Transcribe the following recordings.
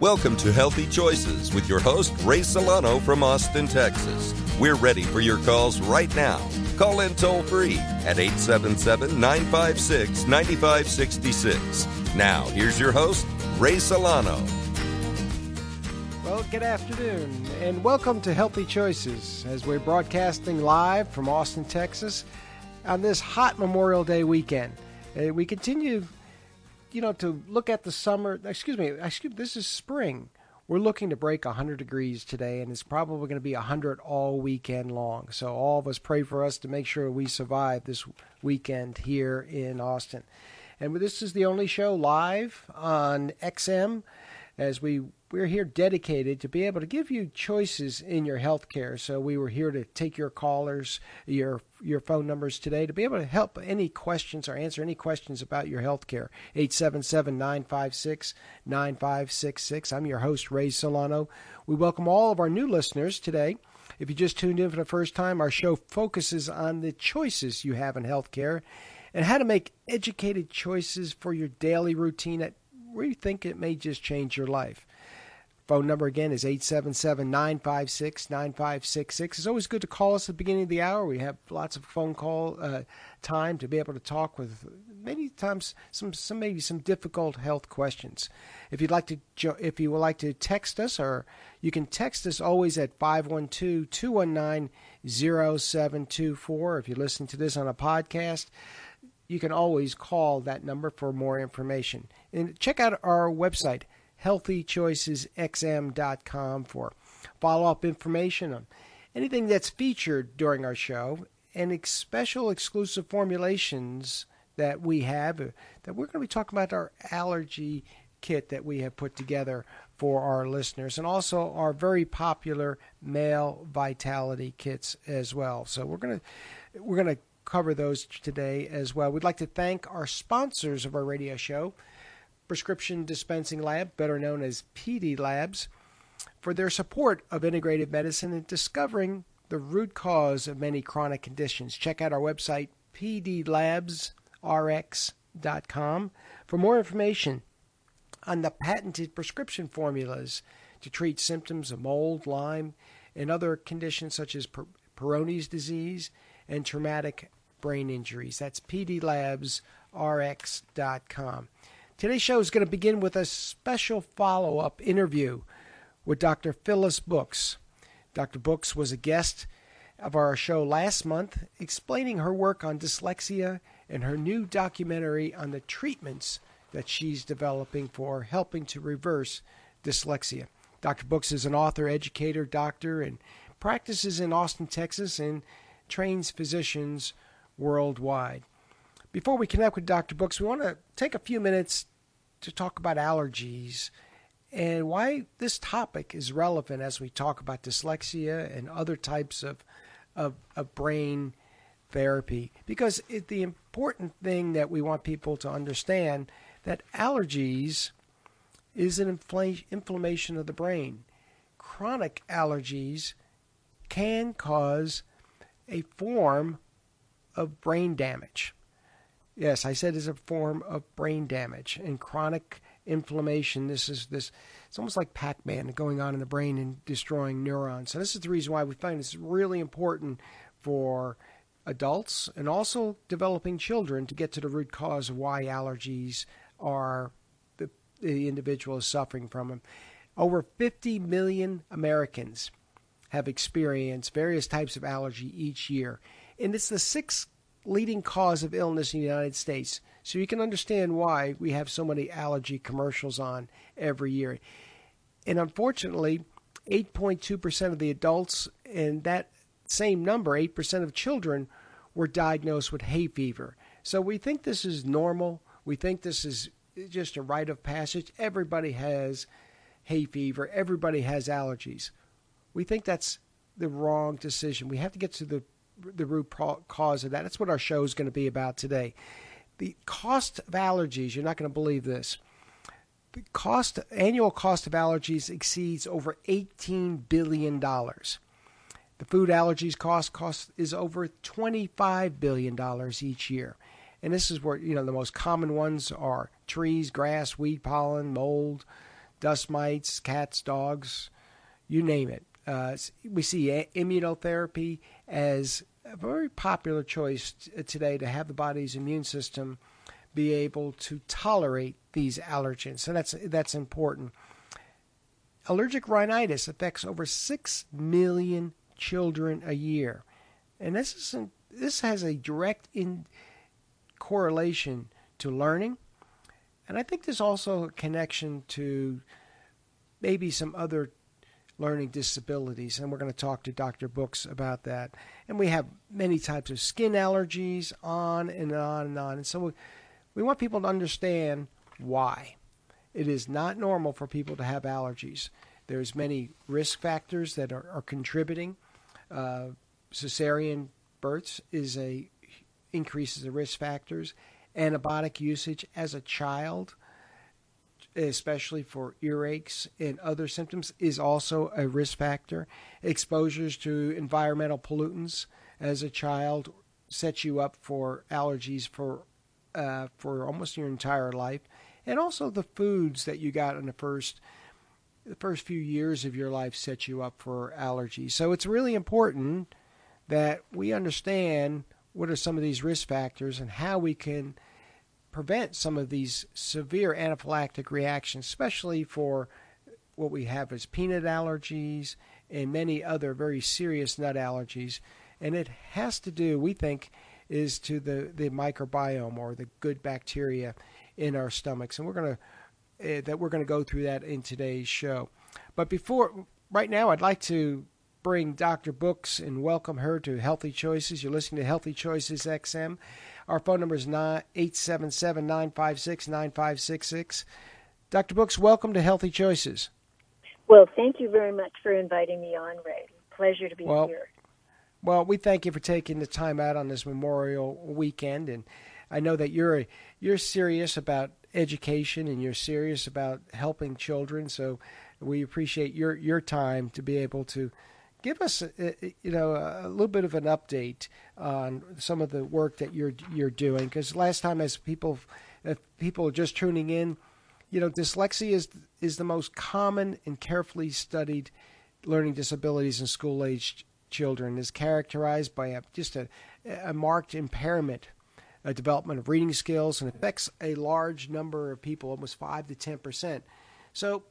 Welcome to Healthy Choices with your host, Ray Solano from Austin, Texas. We're ready for your calls right now. Call in toll free at 877 956 9566. Now, here's your host, Ray Solano. Well, good afternoon, and welcome to Healthy Choices as we're broadcasting live from Austin, Texas on this hot Memorial Day weekend. Uh, we continue you know, to look at the summer. Excuse me. Excuse. This is spring. We're looking to break 100 degrees today, and it's probably going to be 100 all weekend long. So all of us pray for us to make sure we survive this weekend here in Austin. And this is the only show live on XM as we we're here dedicated to be able to give you choices in your health care. So we were here to take your callers, your your phone numbers today to be able to help any questions or answer any questions about your health care. 877-956-9566. I'm your host Ray Solano. We welcome all of our new listeners today. If you just tuned in for the first time, our show focuses on the choices you have in healthcare and how to make educated choices for your daily routine that you think it may just change your life. Phone number again is 877 956 9566. It's always good to call us at the beginning of the hour. We have lots of phone call uh, time to be able to talk with many times some, some maybe some difficult health questions. If you'd like to if you would like to text us or you can text us always at 512-219-0724 if you listen to this on a podcast you can always call that number for more information. And check out our website healthychoicesxm.com for follow up information on anything that's featured during our show and special exclusive formulations that we have uh, that we're going to be talking about our allergy kit that we have put together for our listeners and also our very popular male vitality kits as well. So we're going to we're going to cover those today as well. We'd like to thank our sponsors of our radio show Prescription Dispensing Lab, better known as PD Labs, for their support of integrative medicine and discovering the root cause of many chronic conditions. Check out our website, pdlabsrx.com, for more information on the patented prescription formulas to treat symptoms of mold, Lyme, and other conditions such as Peyronie's disease and traumatic brain injuries. That's pdlabsrx.com. Today's show is going to begin with a special follow up interview with Dr. Phyllis Books. Dr. Books was a guest of our show last month, explaining her work on dyslexia and her new documentary on the treatments that she's developing for helping to reverse dyslexia. Dr. Books is an author, educator, doctor, and practices in Austin, Texas, and trains physicians worldwide. Before we connect with Dr. Books, we want to take a few minutes to talk about allergies and why this topic is relevant as we talk about dyslexia and other types of, of, of brain therapy. Because it, the important thing that we want people to understand that allergies is an infl- inflammation of the brain. Chronic allergies can cause a form of brain damage. Yes, I said it's a form of brain damage and chronic inflammation. This is this. It's almost like Pac-Man going on in the brain and destroying neurons. So this is the reason why we find it's really important for adults and also developing children to get to the root cause of why allergies are the, the individual is suffering from them. Over 50 million Americans have experienced various types of allergy each year, and it's the sixth leading cause of illness in the United States. So you can understand why we have so many allergy commercials on every year. And unfortunately, 8.2% of the adults and that same number, 8% of children, were diagnosed with hay fever. So we think this is normal. We think this is just a rite of passage. Everybody has hay fever, everybody has allergies. We think that's the wrong decision. We have to get to the the root cause of that. That's what our show is going to be about today. The cost of allergies, you're not going to believe this. The cost annual cost of allergies exceeds over 18 billion dollars. The food allergies cost cost is over 25 billion dollars each year. And this is where, you know, the most common ones are trees, grass, weed pollen, mold, dust mites, cats, dogs, you name it. Uh, we see immunotherapy as a very popular choice today to have the body's immune system be able to tolerate these allergens. So that's that's important. Allergic rhinitis affects over six million children a year, and this is this has a direct in correlation to learning, and I think there's also a connection to maybe some other learning disabilities, and we're going to talk to Dr. Books about that. And we have many types of skin allergies, on and on and on. And so we, we want people to understand why. It is not normal for people to have allergies. There's many risk factors that are, are contributing. Uh, cesarean births is a increases the risk factors. Antibiotic usage as a child especially for earaches and other symptoms, is also a risk factor. Exposures to environmental pollutants as a child sets you up for allergies for uh, for almost your entire life, and also the foods that you got in the first the first few years of your life set you up for allergies. So it's really important that we understand what are some of these risk factors and how we can prevent some of these severe anaphylactic reactions, especially for what we have as peanut allergies and many other very serious nut allergies. And it has to do, we think, is to the, the microbiome or the good bacteria in our stomachs. And we're going to, uh, that we're going to go through that in today's show. But before, right now, I'd like to bring Dr. Books and welcome her to Healthy Choices. You're listening to Healthy Choices XM. Our phone number is 877 956 9566. Dr. Books, welcome to Healthy Choices. Well, thank you very much for inviting me on, Ray. Pleasure to be well, here. Well, we thank you for taking the time out on this Memorial weekend, and I know that you're you're serious about education and you're serious about helping children. So we appreciate your your time to be able to give us, you know, a little bit of an update on some of the work that you're you're doing. Because last time, as people, if people are just tuning in, you know, dyslexia is is the most common and carefully studied learning disabilities in school aged children. is characterized by a, just a, a marked impairment. A development of reading skills and affects a large number of people, almost five to ten percent. So,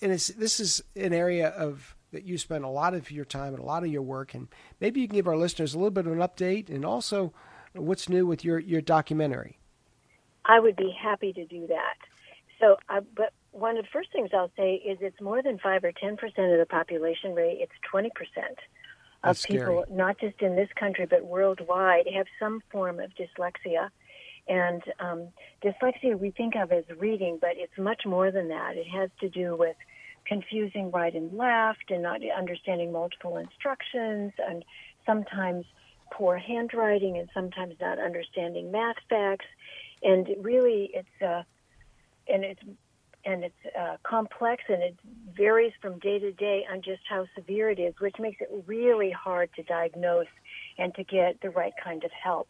and this is an area of that you spend a lot of your time and a lot of your work, and maybe you can give our listeners a little bit of an update and also what's new with your, your documentary. I would be happy to do that. So, uh, but one of the first things I'll say is it's more than five or ten percent of the population rate. It's twenty percent of That's people, scary. not just in this country but worldwide, have some form of dyslexia. And um, dyslexia we think of as reading, but it's much more than that. It has to do with confusing right and left and not understanding multiple instructions and sometimes poor handwriting and sometimes not understanding math facts and really it's uh and it's and it's uh, complex and it varies from day to day on just how severe it is, which makes it really hard to diagnose and to get the right kind of help.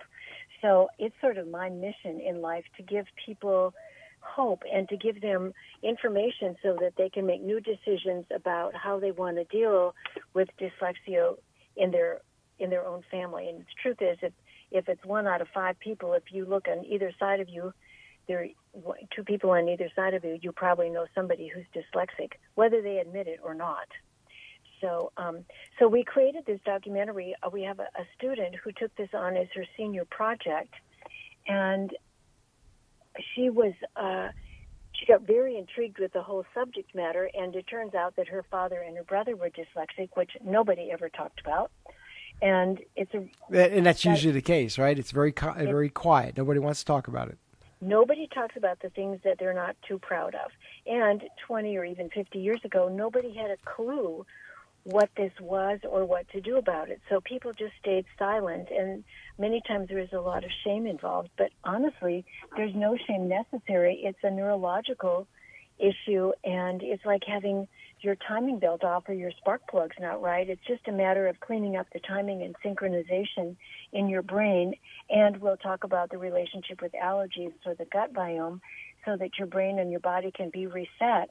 So it's sort of my mission in life to give people hope and to give them information so that they can make new decisions about how they want to deal with dyslexia in their in their own family. And the truth is, if if it's one out of five people, if you look on either side of you, there are two people on either side of you, you probably know somebody who's dyslexic, whether they admit it or not. So, um, so we created this documentary. Uh, we have a, a student who took this on as her senior project, and she was uh, she got very intrigued with the whole subject matter, and it turns out that her father and her brother were dyslexic, which nobody ever talked about. And it's a and that's that, usually the case, right? It's very it, very quiet. Nobody wants to talk about it. Nobody talks about the things that they're not too proud of. And 20 or even 50 years ago, nobody had a clue what this was or what to do about it. So people just stayed silent, and many times there is a lot of shame involved. But honestly, there's no shame necessary. It's a neurological issue, and it's like having your timing belt off or your spark plugs not right. It's just a matter of cleaning up the timing and synchronization in your brain. And we'll talk about the relationship with allergies or the gut biome so that your brain and your body can be reset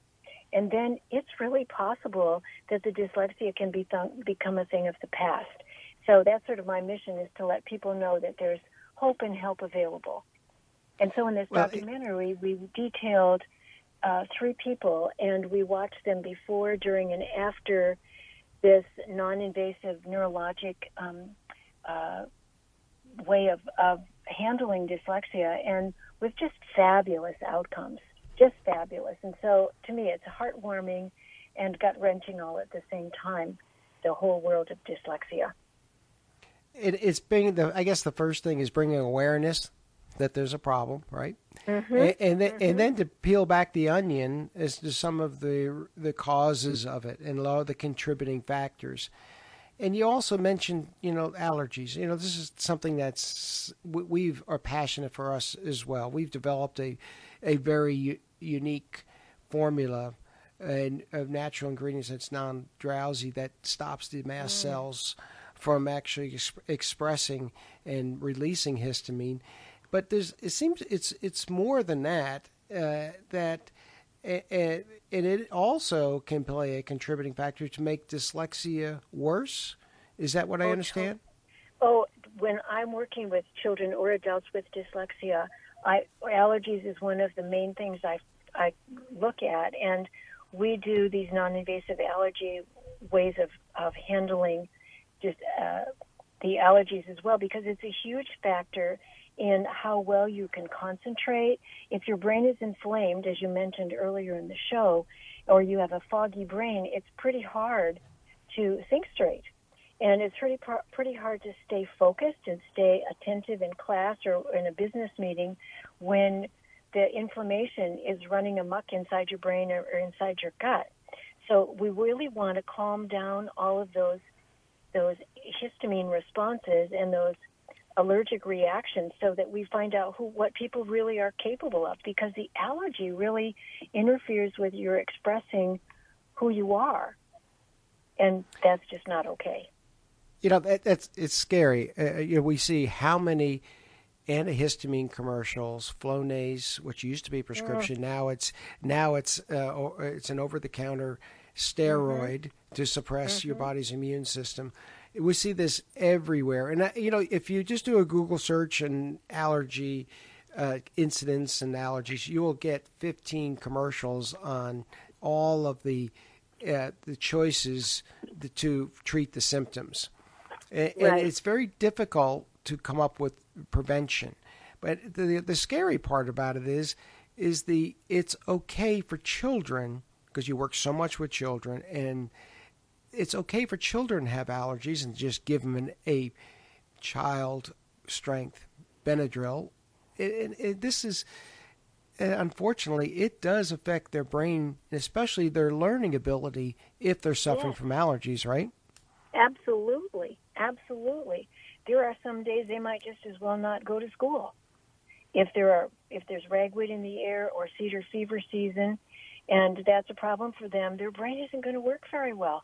And then it's really possible that the dyslexia can be th- become a thing of the past. So that's sort of my mission is to let people know that there's hope and help available. And so in this well, documentary, it... we detailed uh, three people, and we watched them before, during, and after this non-invasive neurologic um, uh, way of, of handling dyslexia, and with just fabulous outcomes, just fabulous. And so, to me, it's heartwarming and gut wrenching all at the same time. The whole world of dyslexia. It, it's being the. I guess the first thing is bringing awareness that there's a problem, right? Mm-hmm. And, and, then, mm-hmm. and then to peel back the onion as to some of the the causes of it and a lot of the contributing factors. And you also mentioned, you know, allergies. You know, this is something that's we are passionate for us as well. We've developed a a very unique formula and of natural ingredients that's non-drowsy that stops the mast mm. cells from actually ex- expressing and releasing histamine but there's it seems it's it's more than that. Uh, that and it also can play a contributing factor to make dyslexia worse. Is that what I understand? Oh, when I'm working with children or adults with dyslexia, I, allergies is one of the main things I I look at, and we do these non-invasive allergy ways of of handling just uh, the allergies as well because it's a huge factor in how well you can concentrate. If your brain is inflamed, as you mentioned earlier in the show, or you have a foggy brain, it's pretty hard to think straight. And it's pretty pretty hard to stay focused and stay attentive in class or in a business meeting when the inflammation is running amuck inside your brain or, or inside your gut. So we really want to calm down all of those those histamine responses and those allergic reactions so that we find out who what people really are capable of because the allergy really interferes with your expressing who you are and that's just not okay you know that, that's it's scary uh, you know we see how many antihistamine commercials flonase which used to be prescription now it's now it's uh, it's an over the counter steroid mm-hmm. to suppress mm-hmm. your body's immune system we see this everywhere. And, you know, if you just do a Google search and allergy uh, incidents and allergies, you will get 15 commercials on all of the uh, the choices to treat the symptoms. And, right. and, it's very difficult to come up with prevention. But the the scary part about it is is the it's okay for children because you work so much with children and it's okay for children to have allergies and just give them an, a child strength Benadryl. It, it, it, this is uh, unfortunately it does affect their brain, especially their learning ability if they're suffering yes. from allergies, right? Absolutely, absolutely. There are some days they might just as well not go to school if there are if there's ragweed in the air or cedar fever season, and that's a problem for them. Their brain isn't going to work very well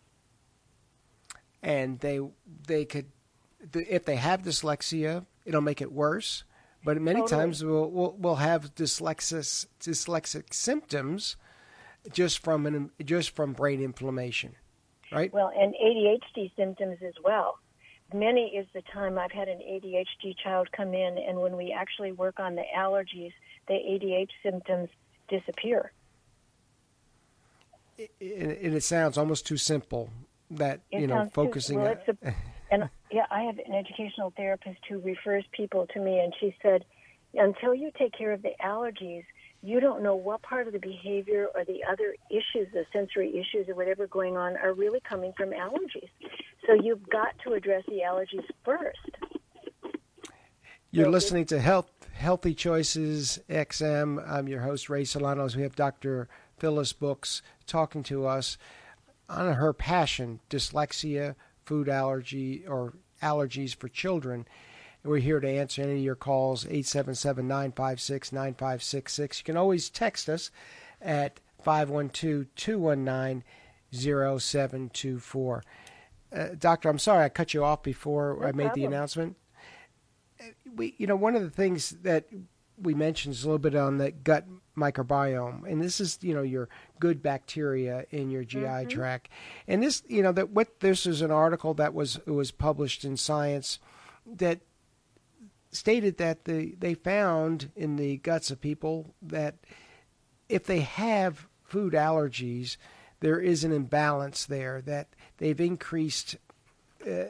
and they they could if they have dyslexia, it'll make it worse. But many totally. times we'll, we'll, we'll have dyslexic dyslexic symptoms just from an just from brain inflammation, right? Well, and ADHD symptoms as well. Many is the time I've had an ADHD child come in, and when we actually work on the allergies, the ADHD symptoms disappear. and it sounds almost too simple that it you know focusing. Too, well, a, and yeah, I have an educational therapist who refers people to me, and she said, until you take care of the allergies, you don't know what part of the behavior or the other issues, the sensory issues or whatever going on, are really coming from allergies. So you've got to address the allergies first. You're so listening to Health Healthy Choices XM. I'm your host Ray Solanos. We have Dr. Phyllis Books talking to us on her passion, dyslexia, food allergy, or allergies for children. We're here to answer any of your calls, 877 956 9566. You can always text us at 512 219 0724. Uh, doctor, I'm sorry I cut you off before no I made problem. the announcement. Uh, we, you know, one of the things that we mentioned is a little bit on the gut microbiome, and this is you know your good bacteria in your GI mm-hmm. tract, and this you know that what this is an article that was was published in Science that stated that the they found in the guts of people that if they have food allergies, there is an imbalance there that they've increased. Uh,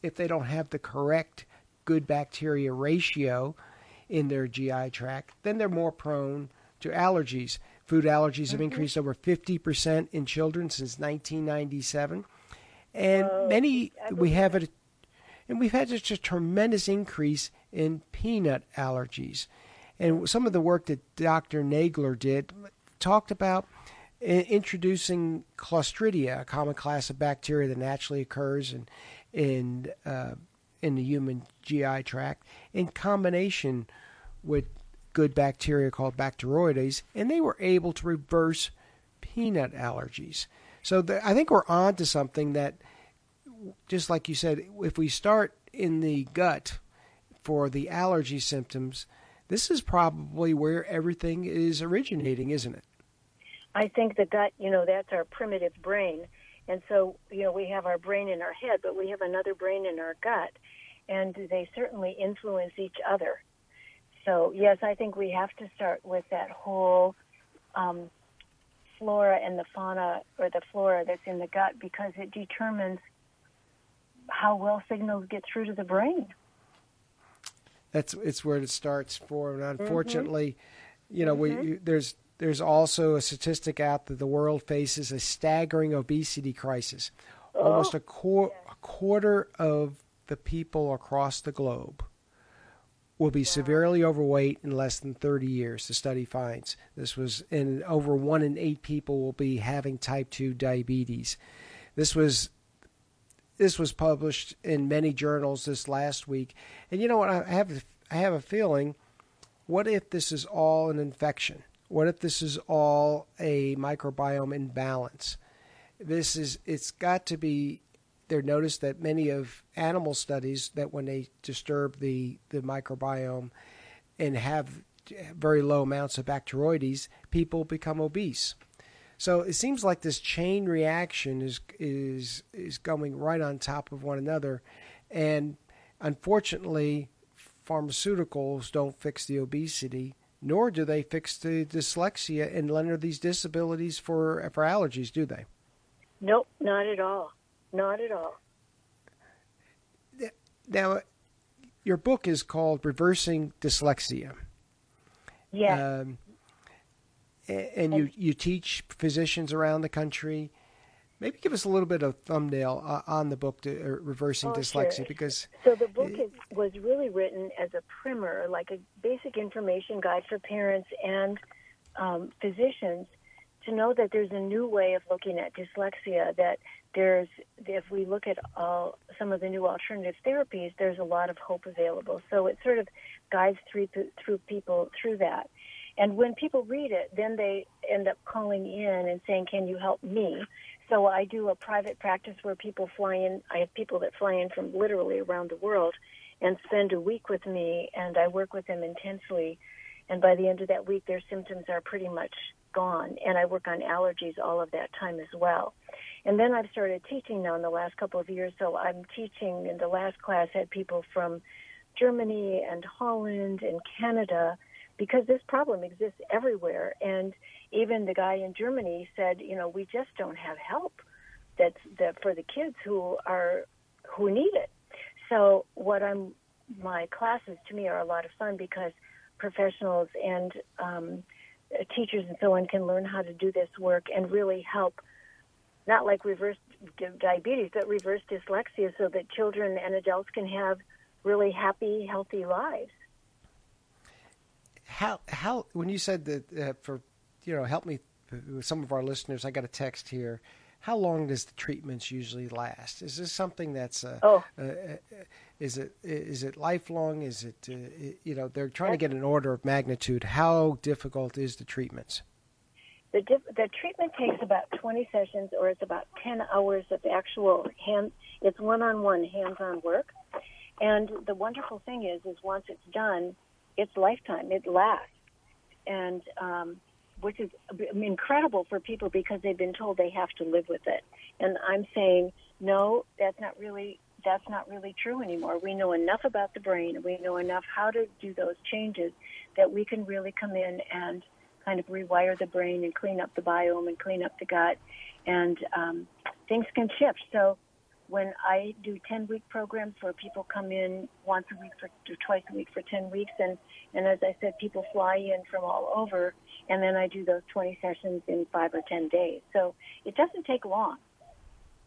if they don't have the correct good bacteria ratio in their GI tract, then they're more prone to allergies. Food allergies mm-hmm. have increased over 50% in children since 1997. And many, we have it, and we've had such a tremendous increase in peanut allergies. And some of the work that Dr. Nagler did talked about introducing Clostridia, a common class of bacteria that naturally occurs in in uh, in the human GI tract, in combination with good bacteria called Bacteroides, and they were able to reverse peanut allergies. So the, I think we're on to something that, just like you said, if we start in the gut for the allergy symptoms, this is probably where everything is originating, isn't it? I think the gut, you know, that's our primitive brain. And so, you know, we have our brain in our head, but we have another brain in our gut. And they certainly influence each other. So, yes, I think we have to start with that whole um, flora and the fauna or the flora that's in the gut because it determines how well signals get through to the brain. That's it's where it starts for. And unfortunately, mm-hmm. you know, mm-hmm. we there's there's also a statistic out that the world faces a staggering obesity crisis. Oh, Almost a, qu- a quarter of the people across the globe will be severely overweight in less than 30 years, the study finds. This was, in over one in eight people will be having type 2 diabetes. This was. This was published in many journals this last week, and you know what? I have I have a feeling. What if this is all an infection? What if this is all a microbiome imbalance? This is it's got to be they noticed that many of animal studies that when they disturb the, the microbiome and have very low amounts of bacteroides, people become obese. So it seems like this chain reaction is is is going right on top of one another, and unfortunately, pharmaceuticals don't fix the obesity nor do they fix the dyslexia and render these disabilities for for allergies, do they? Nope, not at all. Not at all. Now, your book is called Reversing Dyslexia. Yeah. Um, and you, you teach physicians around the country. Maybe give us a little bit of thumbnail uh, on the book to, uh, reversing oh, dyslexia sure. because so the book is, was really written as a primer like a basic information guide for parents and um, physicians to know that there's a new way of looking at dyslexia that there's if we look at all some of the new alternative therapies there's a lot of hope available. So it sort of guides through through people through that and when people read it, then they end up calling in and saying, Can you help me? So I do a private practice where people fly in. I have people that fly in from literally around the world and spend a week with me, and I work with them intensely. And by the end of that week, their symptoms are pretty much gone. And I work on allergies all of that time as well. And then I've started teaching now in the last couple of years. So I'm teaching in the last class had people from Germany and Holland and Canada because this problem exists everywhere. And even the guy in Germany said, you know, we just don't have help that's that for the kids who are who need it. So what I'm my classes to me are a lot of fun because professionals and um, teachers and so on can learn how to do this work and really help not like reverse diabetes but reverse dyslexia so that children and adults can have really happy healthy lives how how when you said that uh, for you know help me with some of our listeners, I got a text here. How long does the treatments usually last? Is this something that's uh, oh. Uh, uh, is it is it lifelong? Is it uh, you know they're trying to get an order of magnitude? How difficult is the treatments? The, the treatment takes about 20 sessions, or it's about 10 hours of actual hand. It's one-on-one hands-on work, and the wonderful thing is, is once it's done, it's lifetime. It lasts, and um, which is incredible for people because they've been told they have to live with it. And I'm saying, no, that's not really that's not really true anymore. We know enough about the brain, we know enough how to do those changes that we can really come in and kind of rewire the brain and clean up the biome and clean up the gut, and um, things can shift. So when I do 10 week programs where people come in once a week for, or twice a week for 10 weeks, and, and as I said, people fly in from all over, and then I do those 20 sessions in five or 10 days. So it doesn't take long,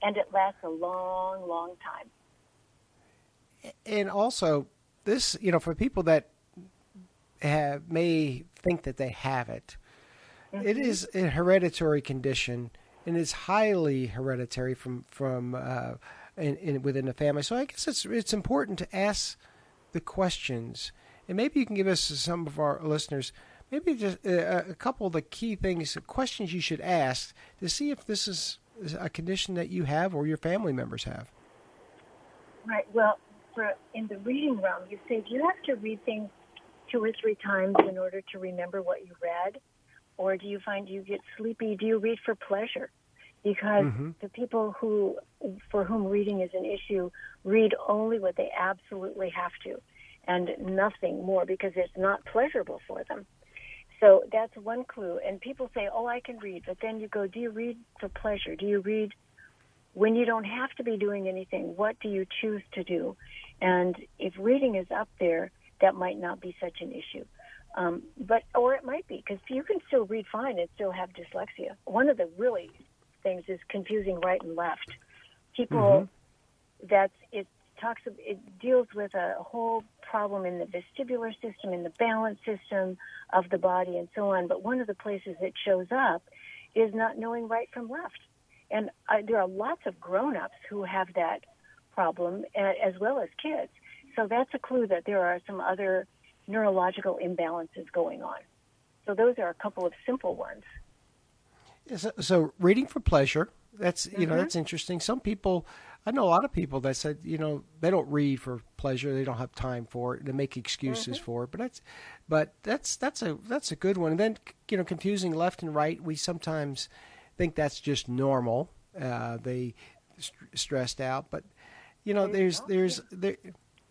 and it lasts a long, long time. And also, this, you know, for people that have, may think that they have it, mm-hmm. it is a hereditary condition and it's highly hereditary from from uh, in, in, within the family. So I guess it's it's important to ask the questions, and maybe you can give us some of our listeners maybe just a, a couple of the key things, questions you should ask to see if this is a condition that you have or your family members have. Right. Well, for in the reading realm, you say you have to read things two or three times in order to remember what you read? Or do you find you get sleepy? Do you read for pleasure? Because mm-hmm. the people who, for whom reading is an issue, read only what they absolutely have to, and nothing more because it's not pleasurable for them. So that's one clue. And people say, "Oh, I can read," but then you go, "Do you read for pleasure? Do you read when you don't have to be doing anything? What do you choose to do?" And if reading is up there, that might not be such an issue. Um, but or it might be because you can still read fine and still have dyslexia. One of the really things is confusing right and left. People mm-hmm. that's it talks it deals with a whole problem in the vestibular system, in the balance system of the body, and so on. But one of the places it shows up is not knowing right from left. And uh, there are lots of grown-ups who have that problem, as well as kids. So that's a clue that there are some other neurological imbalances going on. So those are a couple of simple ones. So, so reading for pleasure, that's you mm-hmm. know that's interesting. Some people, I know a lot of people that said you know they don't read for pleasure, they don't have time for it, they make excuses mm-hmm. for it. But that's, but that's that's a that's a good one. And then you know confusing left and right, we sometimes think that's just normal. Uh, they st- stressed out, but you know there's there's there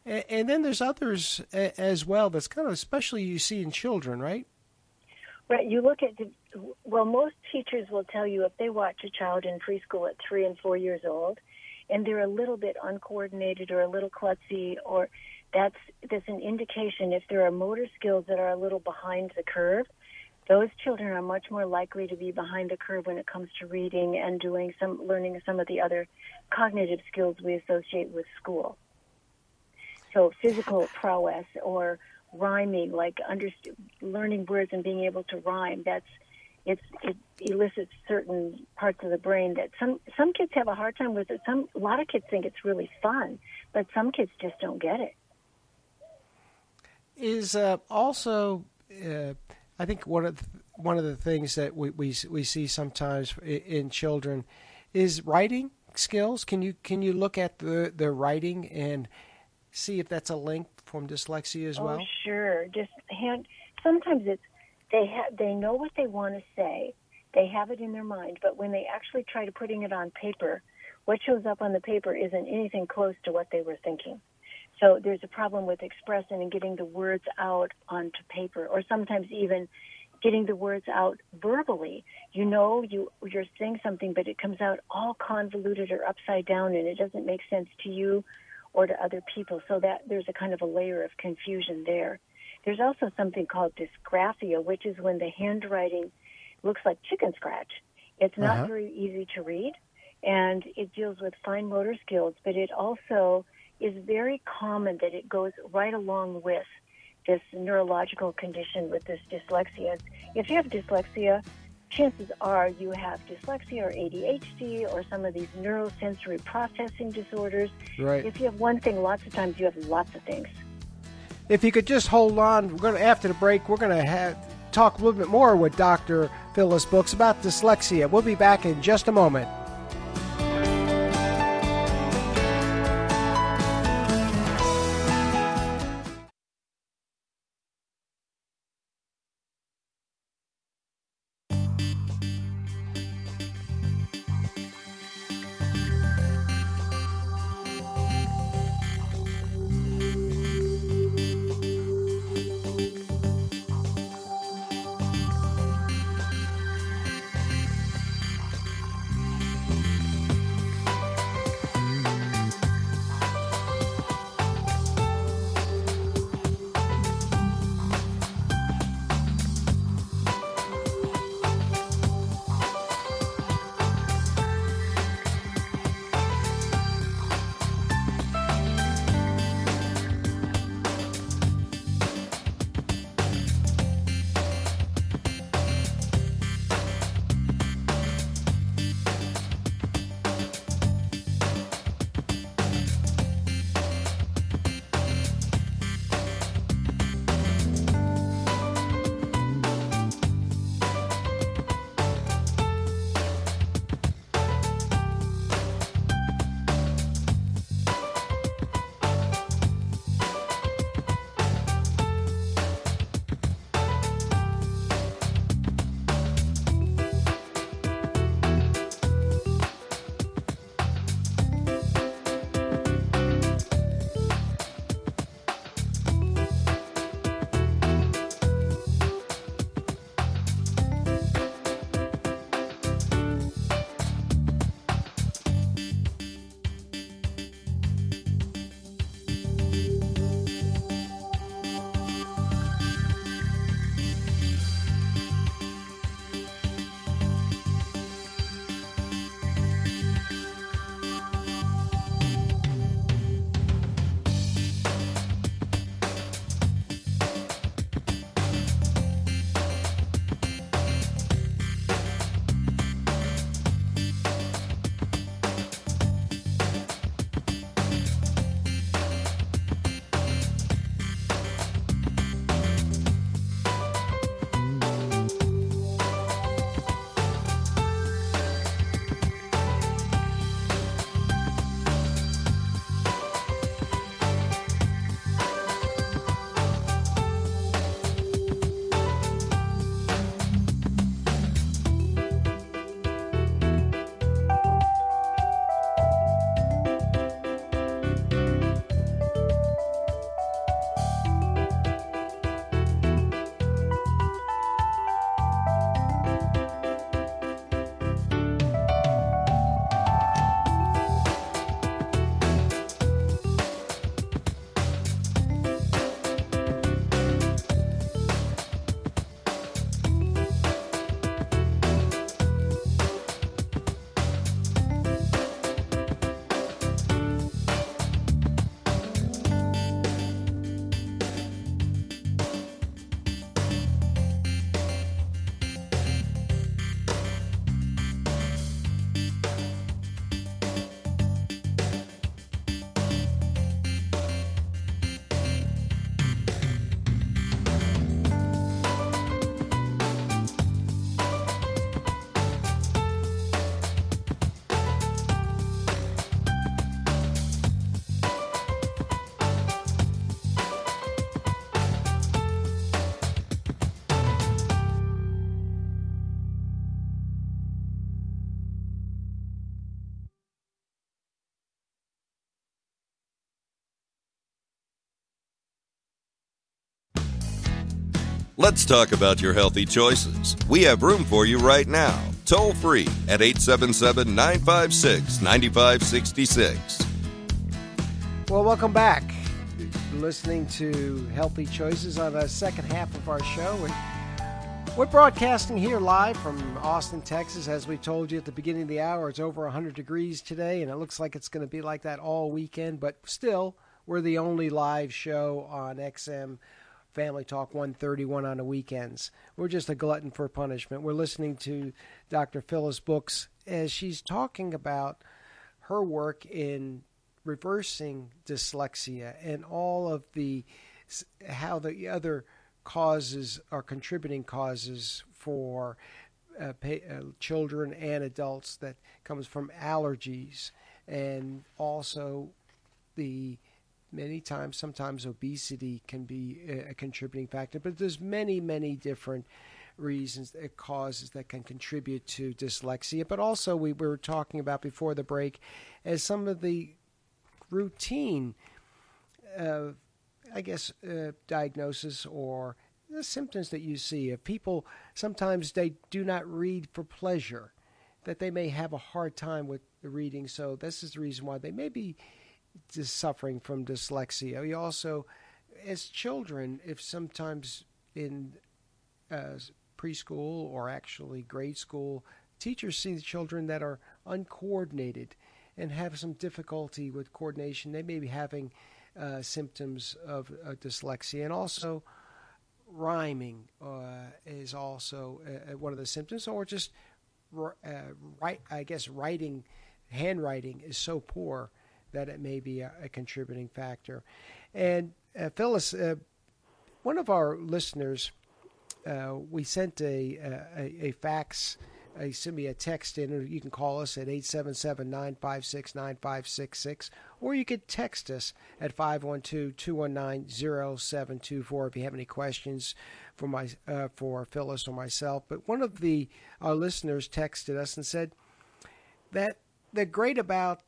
and then there's others as well that's kind of especially you see in children, right? Right. You look at, well, most teachers will tell you if they watch a child in preschool at three and four years old and they're a little bit uncoordinated or a little klutzy or that's, that's an indication if there are motor skills that are a little behind the curve, those children are much more likely to be behind the curve when it comes to reading and doing some learning some of the other cognitive skills we associate with school. So physical prowess or rhyming, like underst- learning words and being able to rhyme, that's it's, it elicits certain parts of the brain that some some kids have a hard time with it. Some a lot of kids think it's really fun, but some kids just don't get it. Is uh, also, uh, I think one of the, one of the things that we, we we see sometimes in children is writing skills. Can you can you look at the the writing and see if that's a link from dyslexia as oh, well? Oh, sure. Just hand. Sometimes it's they have they know what they want to say. They have it in their mind, but when they actually try to putting it on paper, what shows up on the paper isn't anything close to what they were thinking. So there's a problem with expressing and getting the words out onto paper, or sometimes even getting the words out verbally. You know, you you're saying something, but it comes out all convoluted or upside down, and it doesn't make sense to you or to other people. So that there's a kind of a layer of confusion there. There's also something called dysgraphia, which is when the handwriting looks like chicken scratch. It's not uh-huh. very easy to read, and it deals with fine motor skills, but it also is very common that it goes right along with this neurological condition with this dyslexia. If you have dyslexia, chances are you have dyslexia or ADHD or some of these neurosensory processing disorders. Right. If you have one thing, lots of times you have lots of things. If you could just hold on, we're going to after the break, we're going to have talk a little bit more with Dr. Phyllis Books about dyslexia. We'll be back in just a moment. Let's talk about your healthy choices. We have room for you right now. Toll free at 877 956 9566. Well, welcome back. Listening to Healthy Choices on the second half of our show. We're broadcasting here live from Austin, Texas. As we told you at the beginning of the hour, it's over 100 degrees today, and it looks like it's going to be like that all weekend. But still, we're the only live show on XM Family Talk 131 on the weekends. We're just a glutton for punishment. We're listening to Dr. Phyllis Books as she's talking about her work in reversing dyslexia and all of the how the other causes are contributing causes for uh, pay, uh, children and adults that comes from allergies and also the many times sometimes obesity can be a, contributing factor but there's many many different reasons causes that can contribute to dyslexia. But also we were talking about before the break as some of the routine uh, i guess uh, diagnosis or the symptoms that you see of people sometimes they do not read for pleasure that they may have a hard time with the reading. So this is the reason why they may be just suffering from dyslexia. We also, as children, if sometimes in uh, preschool or actually grade school, teachers see the children that are uncoordinated and have some difficulty with coordination. They may be having uh, symptoms of uh, dyslexia, and also rhyming uh, is also uh, one of the symptoms, or just uh, write. I guess writing, handwriting is so poor that it may be a, a contributing factor. And uh, Phyllis, uh, one of our listeners, uh, we sent a, a, a fax. Uh, send me a text in. or You can call us at 877-956-9566, or you could text us at 512-219-0724 if you have any questions for my uh, for Phyllis or myself. But one of the our listeners texted us and said that the great about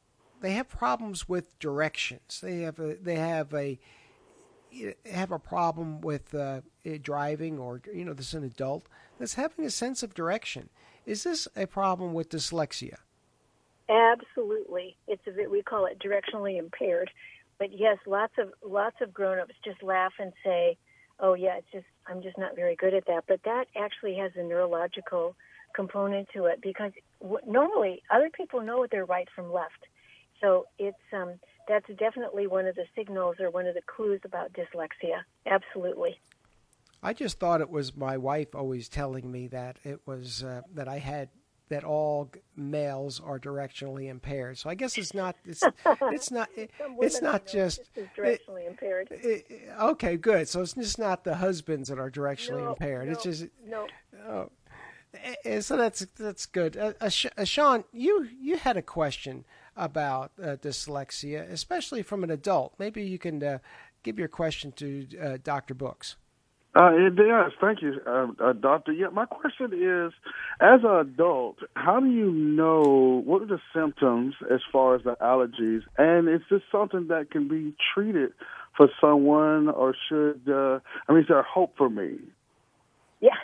they have problems with directions. They have a they have a have a problem with uh, driving, or you know, this is an adult that's having a sense of direction. Is this a problem with dyslexia? Absolutely, it's a we call it directionally impaired. But yes, lots of lots of grown-ups just laugh and say, "Oh yeah, it's just I'm just not very good at that." But that actually has a neurological component to it because w- normally other people know their right from left so it's um, that's definitely one of the signals or one of the clues about dyslexia. Absolutely. I just thought it was my wife always telling me that it was uh, that I had that all males are directionally impaired. So I guess it's not it's it's not it, it's not just directionally it, impaired. It, okay, good. So it's just not the husbands that are directionally no, impaired. No, it's just no. Oh, so that's that's good. Uh, uh, Sean, you you had a question about uh, dyslexia, especially from an adult. Maybe you can uh, give your question to uh, Dr. Books. Uh, yes, thank you, uh, uh, Doctor. Yeah, my question is, as an adult, how do you know what are the symptoms as far as the allergies, and is this something that can be treated for someone, or should uh, I mean, is there hope for me? Yeah,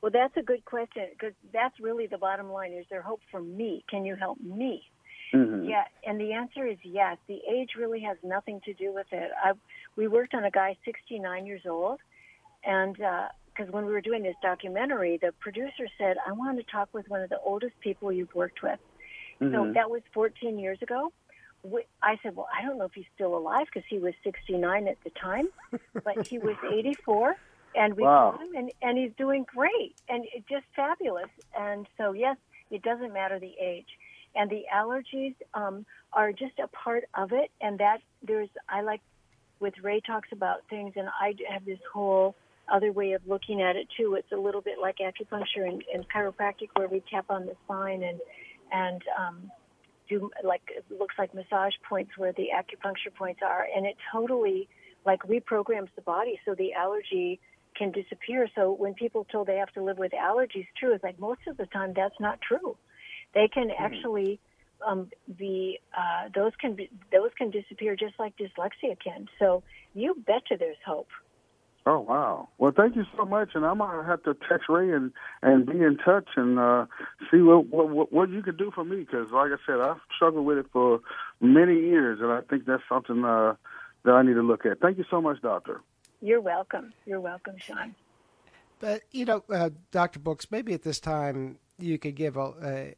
well, that's a good question because that's really the bottom line. Is there hope for me? Can you help me? Mm-hmm. Yeah, and the answer is yes. The age really has nothing to do with it. I, we worked on a guy 69 years old, and because uh, when we were doing this documentary, the producer said, "I want to talk with one of the oldest people you've worked with." Mm-hmm. So that was 14 years ago. We, I said, "Well, I don't know if he's still alive because he was 69 at the time, but he was 84." And we wow. him, and, and he's doing great, and just fabulous. And so, yes, it doesn't matter the age and the allergies um, are just a part of it. And that there's, I like with Ray talks about things, and I have this whole other way of looking at it too. It's a little bit like acupuncture and, and chiropractic, where we tap on the spine and and um, do like it looks like massage points where the acupuncture points are, and it totally like reprograms the body so the allergy can disappear. So when people told they have to live with allergies, true, it's like most of the time that's not true. They can mm-hmm. actually um, be uh, those can be those can disappear just like dyslexia can. So you betcha there's hope. Oh wow! Well, thank you so much, and I'm gonna have to text Ray and and be in touch and uh, see what, what what you can do for me because, like I said, I've struggled with it for many years, and I think that's something uh, that I need to look at. Thank you so much, Doctor. You're welcome. You're welcome, Sean. But you know, uh, Doctor Books, maybe at this time you could give a, a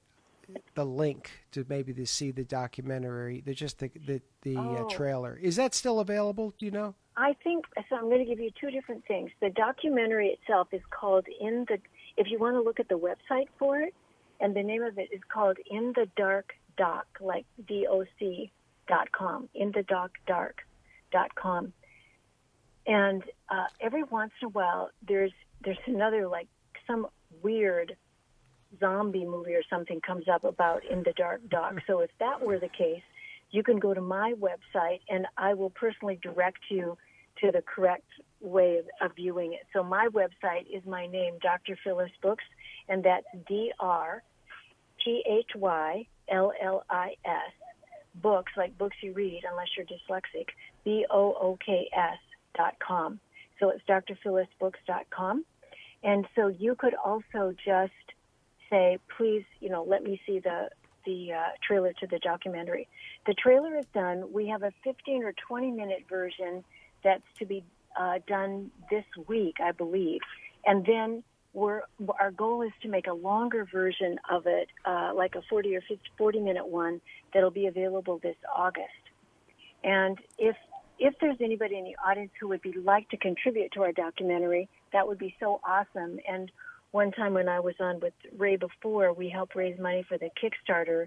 the link to maybe to see the documentary, the just the the, the uh, Oh. uh, trailer. Is that still available? Do you know? I think so. I'm going to give you two different things. The documentary itself is called "In the." If you want to look at the website for it, and the name of it is called "In the Dark Doc," like D O C dot com. In the Dark Dark dot com. And uh, every once in a while, there's there's another like some weird zombie movie or something comes up about in the dark doc. So if that were the case, you can go to my website and I will personally direct you to the correct way of, of viewing it. So my website is my name, Dr. Phyllis Books, and that's D R T H Y L L I S books like books you read unless you're dyslexic b o o k s dot com so it's drphyllisbooks.com and so you could also just say please you know let me see the the uh, trailer to the documentary the trailer is done we have a 15 or 20 minute version that's to be uh, done this week i believe and then we're, our goal is to make a longer version of it, uh, like a 40 or 50, 40 minute one that'll be available this August. And if if there's anybody in the audience who would be like to contribute to our documentary, that would be so awesome. And one time when I was on with Ray before, we helped raise money for the Kickstarter,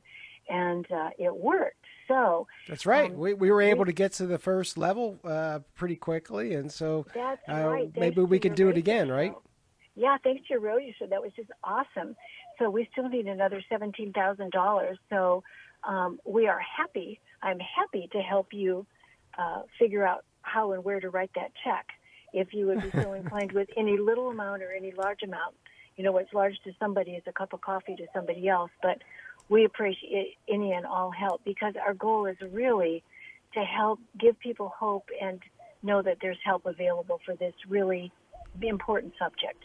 and uh, it worked. So That's right. Um, we we were we- able to get to the first level uh, pretty quickly, and so that's uh, right. Maybe we could do it again, right? Yeah, thanks to your rodeo show. That was just awesome. So we still need another seventeen thousand dollars. So um, we are happy. I'm happy to help you uh, figure out how and where to write that check. If you would be so inclined with any little amount or any large amount, you know what's large to somebody is a cup of coffee to somebody else. But we appreciate any and all help because our goal is really to help give people hope and know that there's help available for this really important subject.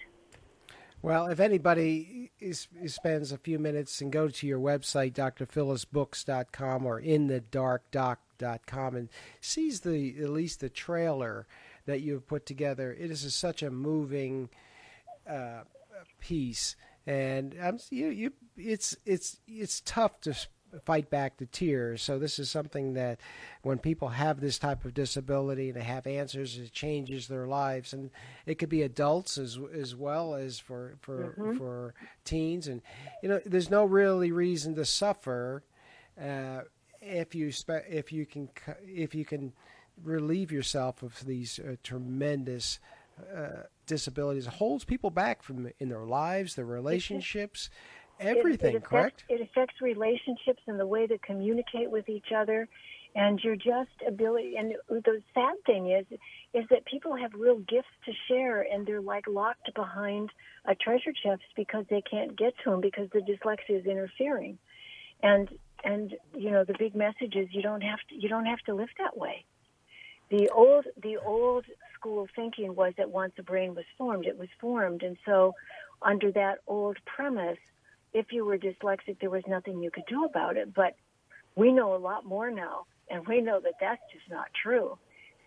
Well, if anybody is, is spends a few minutes and go to your website, drphyllisbooks.com or inthedarkdoc.com and sees the at least the trailer that you've put together, it is such a moving uh, piece, and um, you, you, it's it's it's tough to fight back the tears. So this is something that when people have this type of disability and they have answers, it changes their lives, and it could be adults as as well as for for for teens. And you know, there's no really reason to suffer uh, if you spe- if you can if you can relieve yourself of these uh, tremendous uh, disabilities. Holds people back from in their lives, their relationships, It- everything. it affects, correct? It affects relationships and the way they communicate with each other, and your just ability. And the sad thing is, is that people have real gifts to share, and they're like locked behind a treasure chest because they can't get to them because the dyslexia is interfering. And and you know the big message is you don't have to you don't have to live that way. The old the old school of thinking was that once a brain was formed, it was formed, and so under that old premise, if you were dyslexic, there was nothing you could do about it. But we know a lot more now, and we know that that's just not true.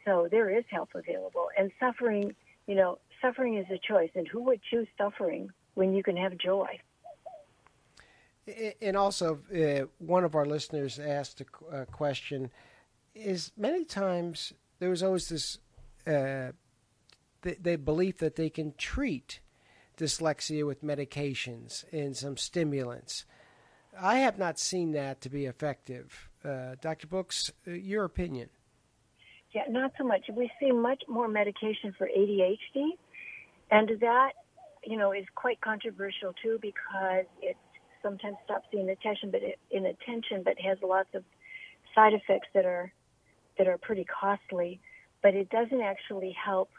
So there is help available, and suffering, you know, suffering is a choice, and who would choose suffering when you can have joy? And also, uh, one of our listeners asked a a question: Is many times there was always this uh, the, the belief that they can treat dyslexia with medications and some stimulants. I have not seen that to be effective. Uh, Dr. Books, uh, your opinion? Yeah, not so much. We see much more medication for ADHD, and that, you know, is quite controversial too because it sometimes stops the inattention, but it, inattention, but has lots of side effects that are that are pretty costly. But it doesn't actually help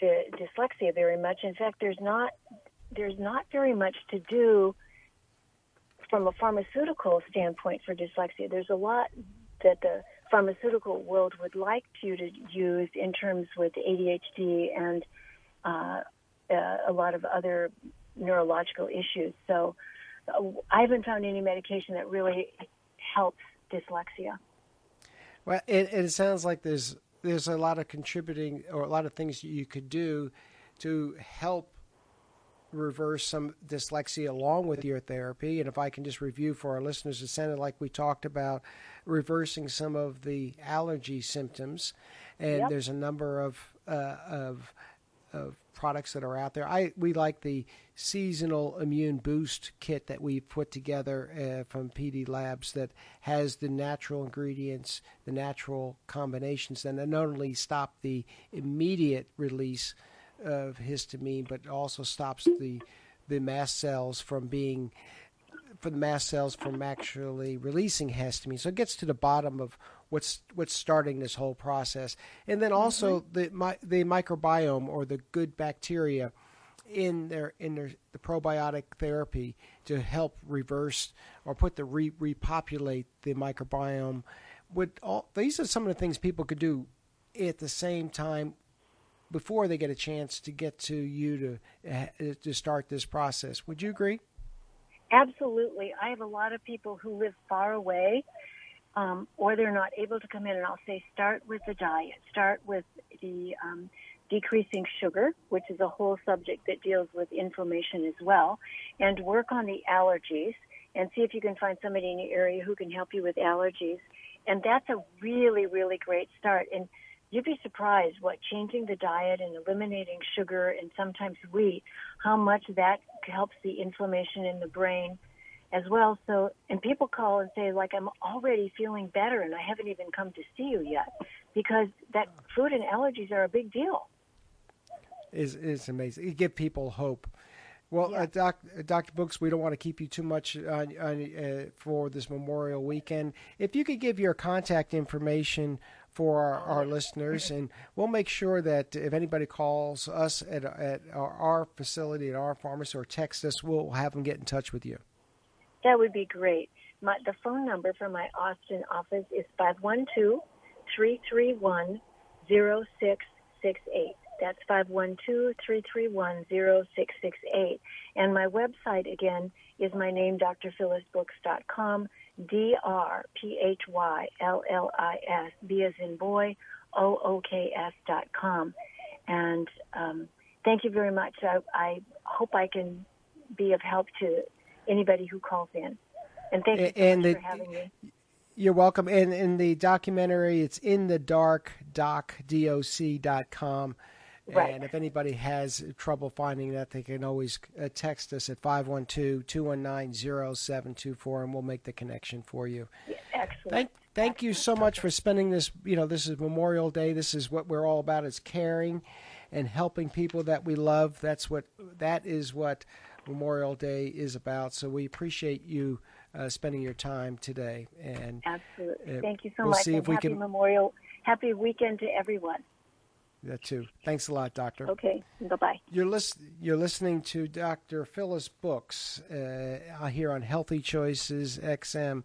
the dyslexia very much. In fact, there's not there's not very much to do from a pharmaceutical standpoint for dyslexia. There's a lot that the pharmaceutical world would like you to use in terms with ADHD and uh, uh, a lot of other neurological issues. So uh, I haven't found any medication that really helps dyslexia. Well, it, it sounds like there's there's a lot of contributing or a lot of things you could do to help reverse some dyslexia along with your therapy. And if I can just review for our listeners, it sounded like we talked about reversing some of the allergy symptoms, and Yep. there's a number of uh, of of products that are out there. I we like the seasonal immune boost kit that we've put together uh, from PD Labs that has the natural ingredients, the natural combinations, and not only stop the immediate release of histamine, but also stops the the mast cells from being for the mast cells from actually releasing histamine. So it gets to the bottom of what's what's starting this whole process, and then also the mi- the microbiome or the good bacteria in their in their the probiotic therapy to help reverse or put the re, repopulate the microbiome. Would all these are some of the things people could do at the same time before they get a chance to get to you to uh, to start this process. Would you agree? Absolutely. I have a lot of people who live far away um, or they're not able to come in, and I'll say start with the diet. Start with the um, decreasing sugar, which is a whole subject that deals with inflammation as well, and work on the allergies and see if you can find somebody in your area who can help you with allergies. And that's a really, really great start. And you'd be surprised what changing the diet and eliminating sugar and sometimes wheat, how much that helps the inflammation in the brain as well. So, and people call and say, like, I'm already feeling better and I haven't even come to see you yet because that food and allergies are a big deal. Is is amazing. You give people hope. Well, Yeah. uh, doc, uh, Dr. Books, we don't want to keep you too much on, on, uh, for this Memorial Weekend. If you could give your contact information for our, our listeners, and we'll make sure that if anybody calls us at, at our, our facility, at our pharmacy, or text us, we'll have them get in touch with you. That would be great. My, the phone number for my Austin office is 512 331 0668. That's 512 331 0668. And my website again is my name, drphyllisbooks.com, D R P H Y L L I S, B as in boy, O O K S dot com. And um, thank you very much. I, I hope I can be of help to anybody who calls in. And thank you so And the- for having me. You're welcome. And in the documentary, it's in the dark doc docdoc.com. Right. And if anybody has trouble finding that, they can always uh, text us at 512 219 0724 and we'll make the connection for you. Yeah, excellent. Thank, thank you so much for spending this. You know, this is Memorial Day. This is what we're all about: is caring and helping people that we love. That's what that is what Memorial Day is about. So we appreciate you uh, spending your time today. And Absolutely. Thank you so we'll much. see and we happy can- Memorial, happy weekend to everyone. That too. Thanks a lot, Doctor. Okay. Bye bye. You're, lis- you're listening to Dr. Phyllis Books uh, here on Healthy Choices XM.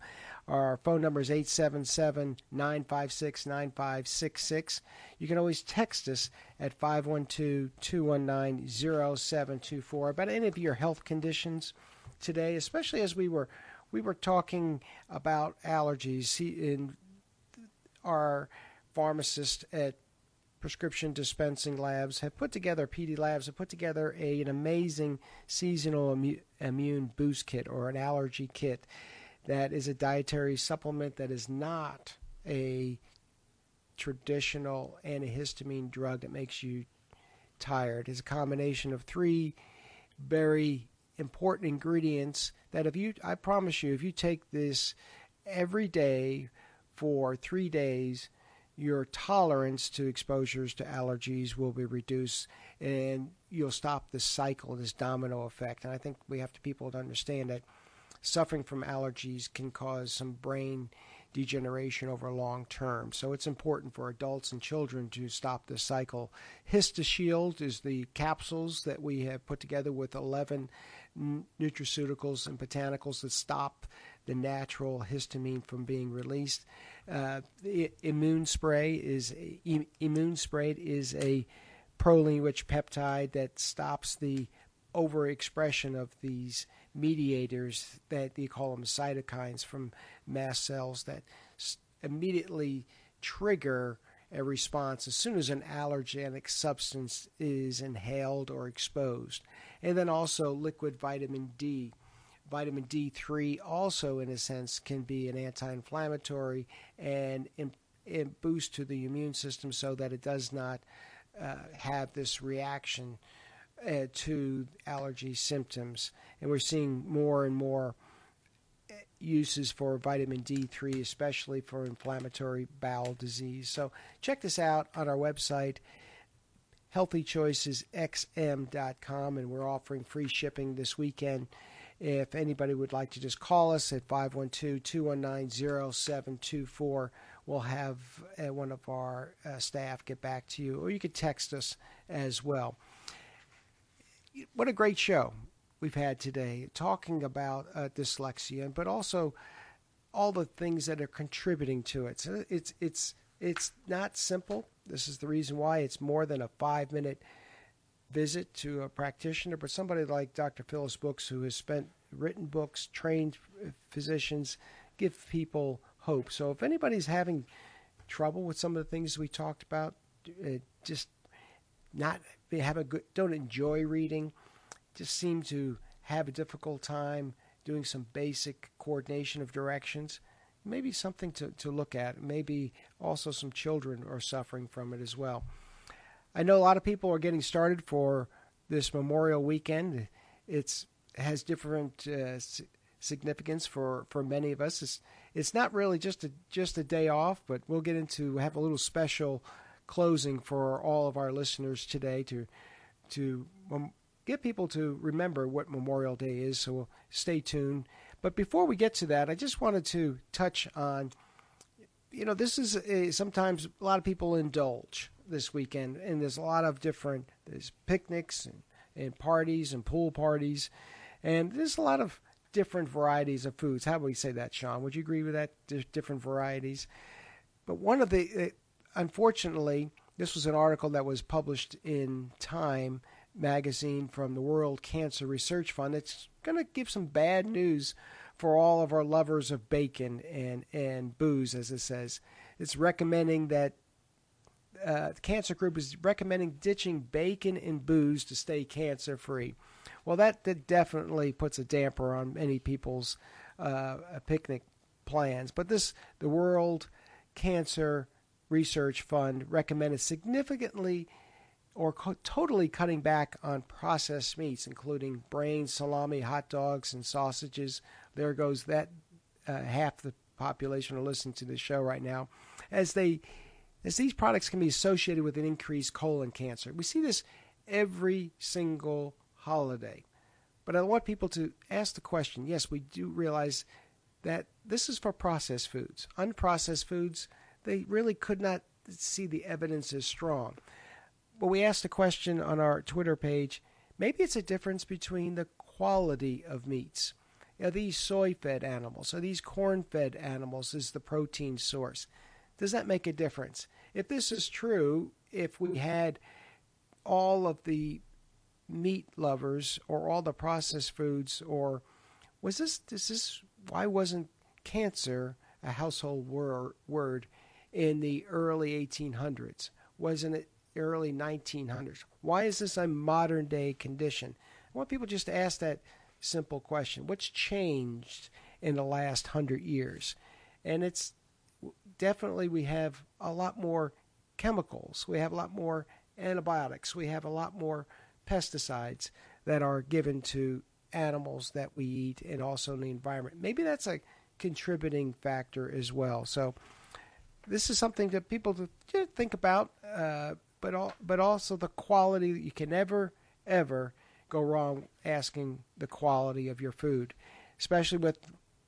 Our phone number is 877 956 9566. You can always text us at 512 219 0724 about any of your health conditions today, especially as we were. We were talking about allergies. He, in our pharmacist at prescription dispensing labs have put together PD Labs have put together a, an amazing seasonal immu- immune boost kit or an allergy kit that is a dietary supplement that is not a traditional antihistamine drug that makes you tired. It's a combination of three very important ingredients that if you I promise you if you take this every day for 3 days your tolerance to exposures to allergies will be reduced and you'll stop this cycle this domino effect and I think we have to people to understand that suffering from allergies can cause some brain degeneration over long term. So it's important for adults and children to stop this cycle. HistaShield is the capsules that we have put together with 11 nutraceuticals and botanicals that stop the natural histamine from being released. Uh, immune spray is immune sprayed is a proline-rich peptide that stops the overexpression of these mediators that they call them cytokines from mast cells that immediately trigger a response as soon as an allergenic substance is inhaled or exposed. And then also liquid vitamin D. Vitamin D3 also, in a sense, can be an anti inflammatory and, and boost to the immune system so that it does not uh, have this reaction uh, to allergy symptoms. And we're seeing more and more uses for vitamin D3, especially for inflammatory bowel disease. So check this out on our website, healthychoicesxm.com, and we're offering free shipping this weekend. If anybody would like to just call us at 512 219 0724, we'll have uh, one of our uh, staff get back to you, or you could text us as well. What a great show! we've had today, talking about uh, dyslexia, but also all the things that are contributing to it. So it's it's it's not simple. This is the reason why it's more than a five minute visit to a practitioner, but somebody like Dr. Phyllis Books, who has spent written books, trained physicians, give people hope. So if anybody's having trouble with some of the things we talked about, uh, just not they have a good, don't enjoy reading just seem to have a difficult time doing some basic coordination of directions, maybe something to, to look at. Maybe also some children are suffering from it as well. I know a lot of people are getting started for this Memorial Weekend. It's has different uh, significance for, for many of us. It's, it's not really just a just a day off, but we'll get into have a little special closing for all of our listeners today to to um, get people to remember what Memorial Day is, so stay tuned. But before we get to that, I just wanted to touch on you know, this is a, sometimes a lot of people indulge this weekend, and there's a lot of different there's picnics and, and parties and pool parties, and there's a lot of different varieties of foods. How would we say that, Sean? Would you agree with that? Different varieties, but one of the unfortunately, this was an article that was published in Time magazine from the World Cancer Research Fund. It's going to give some bad news for all of our lovers of bacon and, and booze, as it says. It's recommending that uh, the cancer group is recommending ditching bacon and booze to stay cancer free. Well, that, that definitely puts a damper on many people's uh, picnic plans. But this, the World Cancer Research Fund recommended significantly or co- totally cutting back on processed meats, including brains, salami, hot dogs, and sausages. There goes that uh, half the population are listening to the show right now, as they as these products can be associated with an increased colon cancer. We see this every single holiday. But I want people to ask the question yes, we do realize that this is for processed foods. Unprocessed foods, they really could not see the evidence as strong. But we asked a question on our Twitter page. Maybe it's a difference between the quality of meats. Are these soy fed animals? Are these corn fed animals? Is the protein source? Does that make a difference? If this is true, if we had all of the meat lovers or all the processed foods, or was this, this, why wasn't cancer a household wor- word in the early 1800s? Wasn't it early 1900s. Why is this a modern day condition? I want people just to ask that simple question. What's changed in the last hundred years? And it's definitely we have a lot more chemicals. We have a lot more antibiotics. We have a lot more pesticides that are given to animals that we eat and also in the environment. Maybe that's a contributing factor as well. So this is something that people to think about. Uh, but all, but also the quality. You can never ever go wrong asking the quality of your food, especially with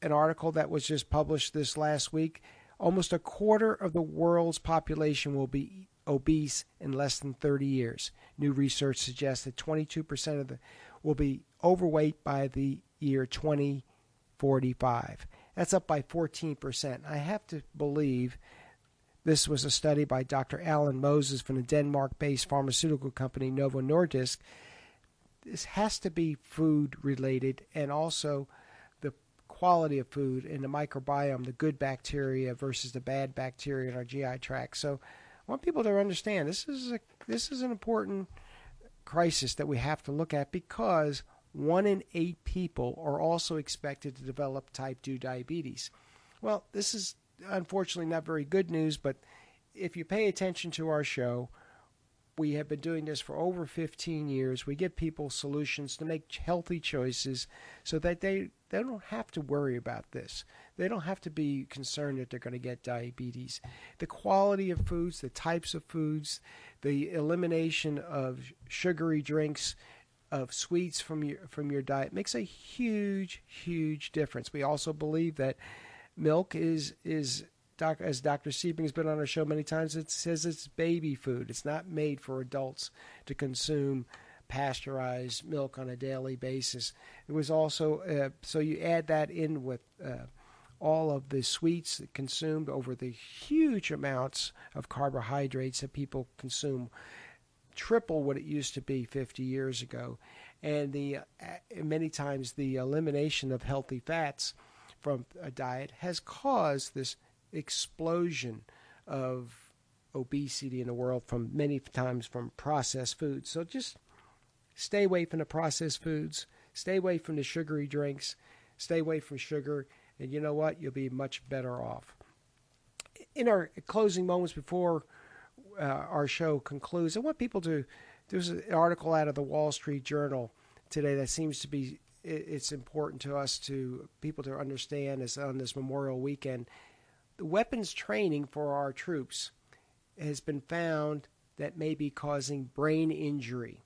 an article that was just published this last week. Almost a quarter of the world's population will be obese in less than 30 years. New research suggests that 22% of the will be overweight by the year 2045. That's up by 14%. I have to believe this was a study by Dr. Alan Moses from the Denmark based pharmaceutical company Novo Nordisk. This has to be food related and also quality of food and the microbiome, the good bacteria versus the bad bacteria in our GI tract. So I want people to understand this is a this is an important crisis that we have to look at because one in eight people are also expected to develop type 2 diabetes. Well, this is unfortunately not very good news, but if you pay attention to our show, we have been doing this for over 15 years. We give people solutions to make healthy choices so that they, they don't have to worry about this. They don't have to be concerned that they're going to get diabetes. The quality of foods, the types of foods, the elimination of sugary drinks, of sweets from your from your diet makes a huge huge difference. We also believe that milk is is doc, as Dr. Siebing has been on our show many times. It says it's baby food. It's not made for adults to consume pasteurized milk on a daily basis. It was also uh, so you add that in with. Uh, all of the sweets consumed over the huge amounts of carbohydrates that people consume triple what it used to be 50 years ago and the uh, many times the elimination of healthy fats from a diet has caused this explosion of obesity in the world from many times from processed foods. So just stay away from the processed foods, stay away from the sugary drinks, stay away from sugar, and you know what? You'll be much better off. In our closing moments before uh, our show concludes, I want people to. There's an article out of the Wall Street Journal today that seems to be it's important to us to people to understand is on this Memorial Weekend, the weapons training for our troops has been found that may be causing brain injury.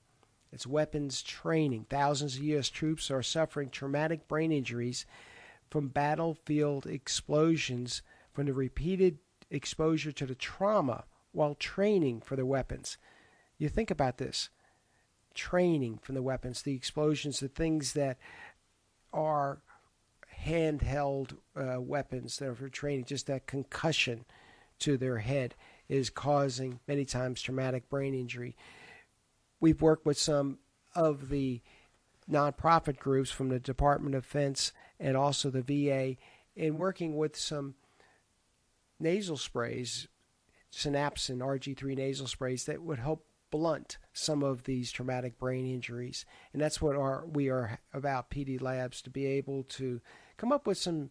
It's weapons training. Thousands of U.S. troops are suffering traumatic brain injuries from battlefield explosions from the repeated exposure to the trauma while training for their weapons. You think about this training from the weapons, the explosions, the things that are handheld uh, weapons that are for training, just that concussion to their head is causing many times traumatic brain injury. We've worked with some of the nonprofit groups from the Department of Defense and also the VA in working with some nasal sprays, synapsin RG3 nasal sprays that would help blunt some of these traumatic brain injuries. And that's what our, we are about, PD Labs, to be able to come up with some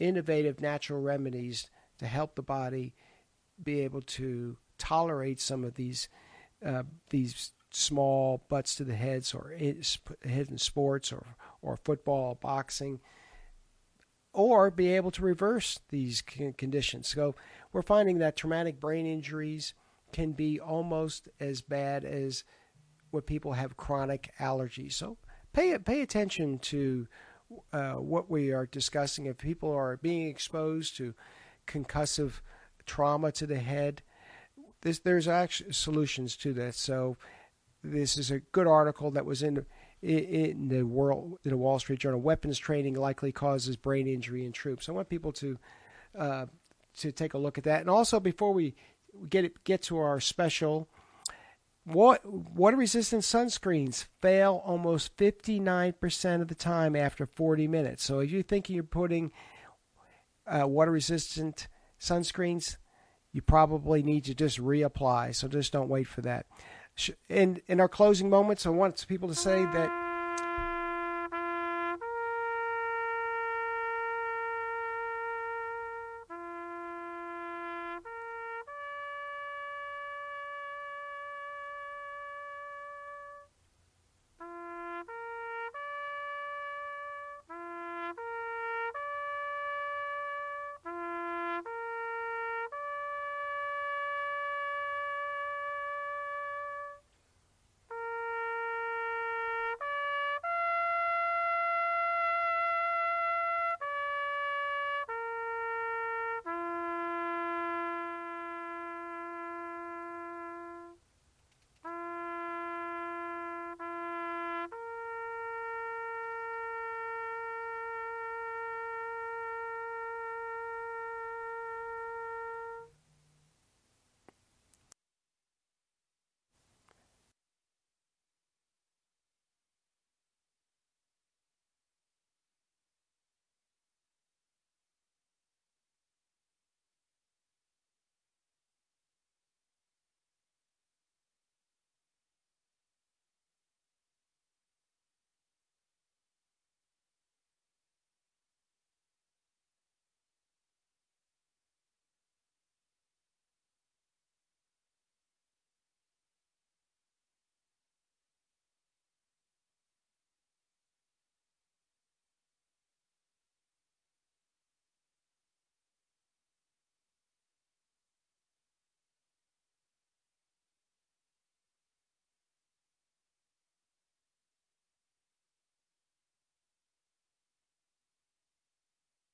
innovative natural remedies to help the body be able to tolerate some of these uh, these small butts to the heads or head in sports or or football, boxing, or be able to reverse these conditions. So we're finding that traumatic brain injuries can be almost as bad as what people have chronic allergies. So pay pay attention to uh, what we are discussing. If people are being exposed to concussive trauma to the head, this, there's actually solutions to that. So this is a good article that was in in the world in the Wall Street Journal. Weapons training likely causes brain injury in troops. I want people to uh, to take a look at that. And also before we get it, get to our special. what Water resistant sunscreens fail almost 59% of the time after 40 minutes. So if you're thinking you're putting uh, water resistant sunscreens, you probably need to just reapply. So just don't wait for that. In in our closing moments, I want people to say that